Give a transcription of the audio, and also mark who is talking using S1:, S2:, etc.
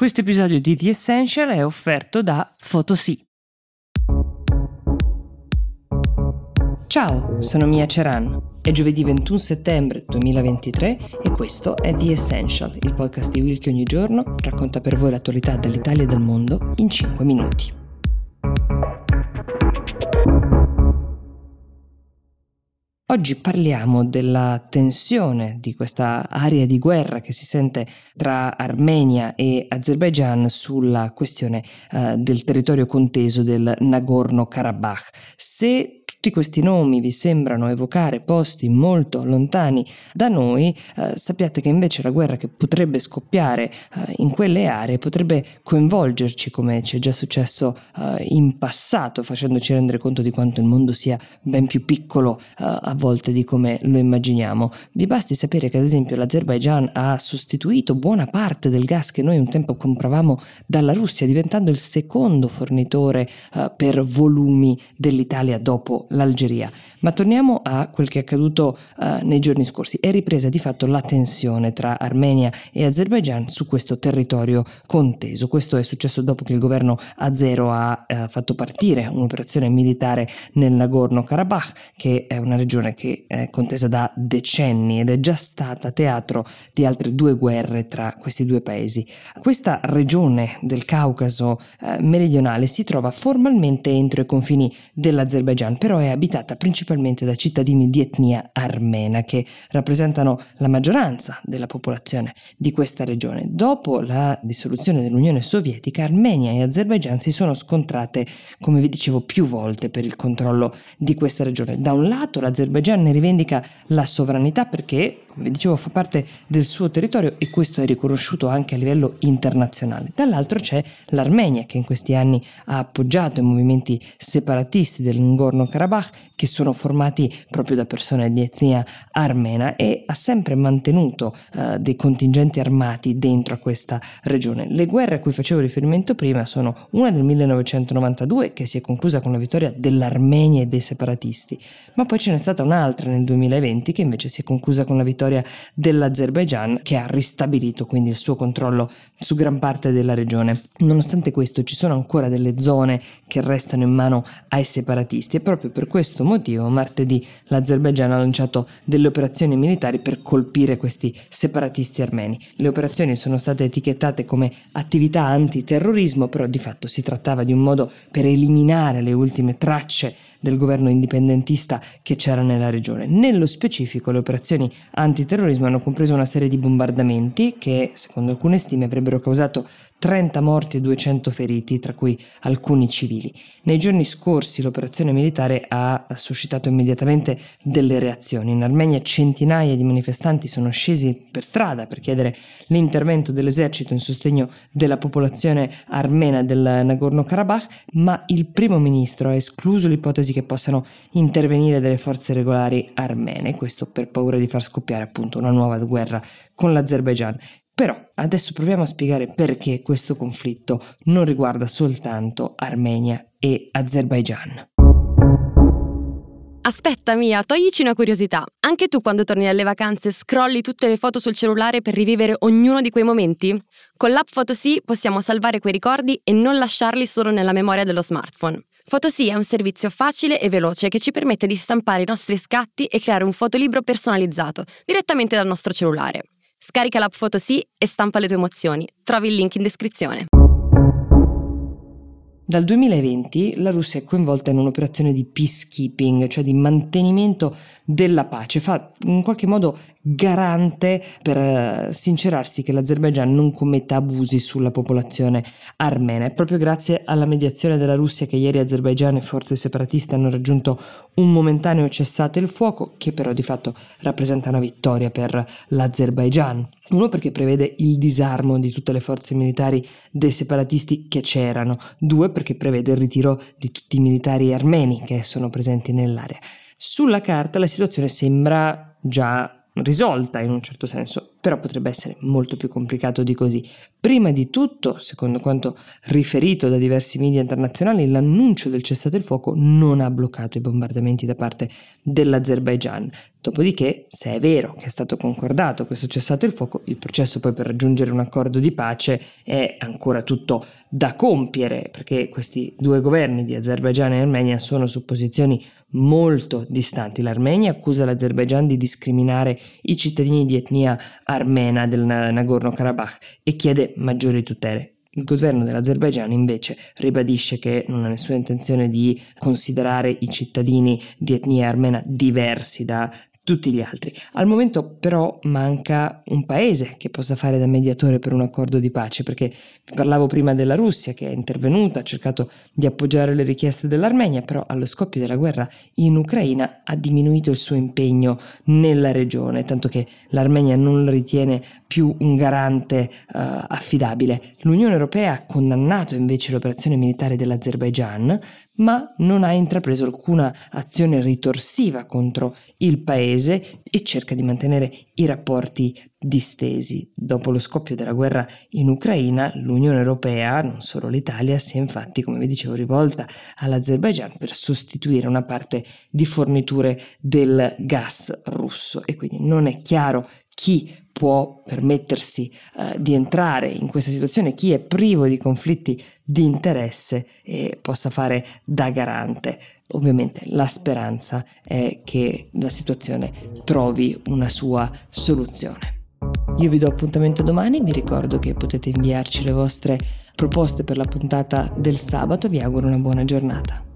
S1: Questo episodio di The Essential è offerto da Photosy. Ciao, sono Mia Ceran. È giovedì 21 settembre 2023 e questo è The Essential, il podcast di Will che ogni giorno racconta per voi l'attualità dall'Italia e dal mondo in 5 minuti. Oggi parliamo della tensione di questa area di guerra che si sente tra Armenia e Azerbaijan sulla questione uh, del territorio conteso del Nagorno-Karabakh. Se tutti questi nomi vi sembrano evocare posti molto lontani da noi, eh, sappiate che invece la guerra che potrebbe scoppiare eh, in quelle aree potrebbe coinvolgerci come ci è già successo eh, in passato, facendoci rendere conto di quanto il mondo sia ben più piccolo eh, a volte di come lo immaginiamo. Vi basti sapere che ad esempio l'Azerbaijan ha sostituito buona parte del gas che noi un tempo compravamo dalla Russia, diventando il secondo fornitore eh, per volumi dell'Italia dopo l'Algeria. Ma torniamo a quel che è accaduto uh, nei giorni scorsi. È ripresa di fatto la tensione tra Armenia e Azerbaijan su questo territorio conteso. Questo è successo dopo che il governo azero ha uh, fatto partire un'operazione militare nel Nagorno-Karabakh, che è una regione che è contesa da decenni ed è già stata teatro di altre due guerre tra questi due paesi. Questa regione del Caucaso uh, meridionale si trova formalmente entro i confini dell'Azerbaijan, però è abitata principalmente da cittadini di etnia armena che rappresentano la maggioranza della popolazione di questa regione. Dopo la dissoluzione dell'Unione Sovietica, Armenia e Azerbaijan si sono scontrate, come vi dicevo, più volte per il controllo di questa regione. Da un lato l'Azerbaijan ne rivendica la sovranità perché come dicevo, fa parte del suo territorio e questo è riconosciuto anche a livello internazionale. Dall'altro c'è l'Armenia che in questi anni ha appoggiato i movimenti separatisti del Nagorno-Karabakh che sono formati proprio da persone di etnia armena e ha sempre mantenuto uh, dei contingenti armati dentro a questa regione. Le guerre a cui facevo riferimento prima sono una del 1992 che si è conclusa con la vittoria dell'Armenia e dei separatisti, ma poi ce n'è stata un'altra nel 2020 che invece si è conclusa con la vittoria vittoria dell'Azerbaijan che ha ristabilito quindi il suo controllo su gran parte della regione. Nonostante questo ci sono ancora delle zone che restano in mano ai separatisti e proprio per questo motivo martedì l'Azerbaijan ha lanciato delle operazioni militari per colpire questi separatisti armeni. Le operazioni sono state etichettate come attività antiterrorismo, però di fatto si trattava di un modo per eliminare le ultime tracce del governo indipendentista che c'era nella regione. Nello specifico le operazioni antiterrorismo hanno compreso una serie di bombardamenti che, secondo alcune stime, avrebbero causato 30 morti e 200 feriti, tra cui alcuni civili. Nei giorni scorsi l'operazione militare ha suscitato immediatamente delle reazioni. In Armenia centinaia di manifestanti sono scesi per strada per chiedere l'intervento dell'esercito in sostegno della popolazione armena del Nagorno-Karabakh, ma il primo ministro ha escluso l'ipotesi che possano intervenire delle forze regolari armene, questo per paura di far scoppiare appunto una nuova guerra con l'Azerbaijan. Però adesso proviamo a spiegare perché questo conflitto non riguarda soltanto Armenia e Azerbaijan.
S2: Aspetta Mia, toglici una curiosità. Anche tu quando torni dalle vacanze scrolli tutte le foto sul cellulare per rivivere ognuno di quei momenti? Con l'app Photosy possiamo salvare quei ricordi e non lasciarli solo nella memoria dello smartphone. Photosy è un servizio facile e veloce che ci permette di stampare i nostri scatti e creare un fotolibro personalizzato direttamente dal nostro cellulare. Scarica l'app Photosy e stampa le tue emozioni. Trovi il link in descrizione.
S1: Dal 2020 la Russia è coinvolta in un'operazione di peacekeeping, cioè di mantenimento della pace, fa in qualche modo garante per uh, sincerarsi che l'Azerbaijan non commetta abusi sulla popolazione armena. È proprio grazie alla mediazione della Russia che ieri Azerbaijan e forze separatiste hanno raggiunto un momentaneo cessate il fuoco che però di fatto rappresenta una vittoria per l'Azerbaijan. Uno perché prevede il disarmo di tutte le forze militari dei separatisti che c'erano, due perché prevede il ritiro di tutti i militari armeni che sono presenti nell'area. Sulla carta la situazione sembra già risolta in un certo senso. Però potrebbe essere molto più complicato di così. Prima di tutto, secondo quanto riferito da diversi media internazionali, l'annuncio del cessate il fuoco non ha bloccato i bombardamenti da parte dell'Azerbaigian. Dopodiché, se è vero che è stato concordato questo cessate il fuoco, il processo poi per raggiungere un accordo di pace è ancora tutto da compiere, perché questi due governi di Azerbaigian e Armenia sono su posizioni molto distanti. L'Armenia accusa l'Azerbaigian di discriminare i cittadini di etnia armena del Nagorno-Karabakh e chiede maggiori tutele. Il governo dell'Azerbaigian invece ribadisce che non ha nessuna intenzione di considerare i cittadini di etnia armena diversi da tutti gli altri. Al momento però manca un paese che possa fare da mediatore per un accordo di pace, perché vi parlavo prima della Russia che è intervenuta, ha cercato di appoggiare le richieste dell'Armenia, però allo scoppio della guerra in Ucraina ha diminuito il suo impegno nella regione, tanto che l'Armenia non lo ritiene più un garante uh, affidabile. L'Unione Europea ha condannato invece l'operazione militare dell'Azerbaigian, ma non ha intrapreso alcuna azione ritorsiva contro il paese e cerca di mantenere i rapporti distesi. Dopo lo scoppio della guerra in Ucraina, l'Unione Europea, non solo l'Italia, si è infatti, come vi dicevo, rivolta all'Azerbaigian per sostituire una parte di forniture del gas russo e quindi non è chiaro chi può permettersi uh, di entrare in questa situazione, chi è privo di conflitti di interesse e possa fare da garante. Ovviamente la speranza è che la situazione trovi una sua soluzione. Io vi do appuntamento domani, vi ricordo che potete inviarci le vostre proposte per la puntata del sabato, vi auguro una buona giornata.